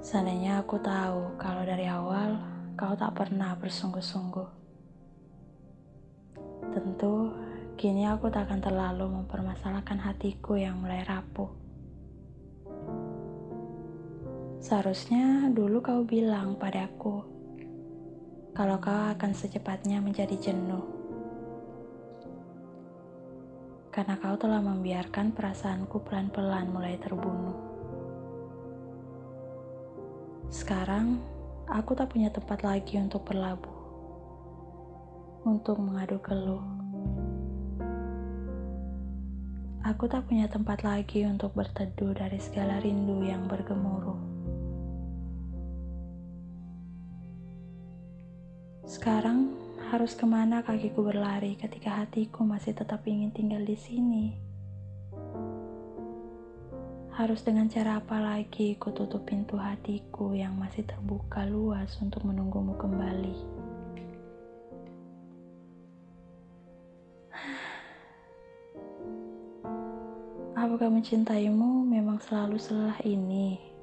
Seandainya aku tahu kalau dari awal kau tak pernah bersungguh-sungguh. Tentu, kini aku tak akan terlalu mempermasalahkan hatiku yang mulai rapuh. Seharusnya dulu kau bilang padaku kalau kau akan secepatnya menjadi jenuh. Karena kau telah membiarkan perasaanku pelan-pelan mulai terbunuh. Sekarang, aku tak punya tempat lagi untuk berlabuh, untuk mengadu keluh. Aku tak punya tempat lagi untuk berteduh dari segala rindu yang bergemuruh. Sekarang, harus ke mana kakiku berlari ketika hatiku masih tetap ingin tinggal di sini? Harus dengan cara apa lagi ku tutup pintu hatiku yang masih terbuka luas untuk menunggumu kembali? Apakah mencintaimu memang selalu selah ini?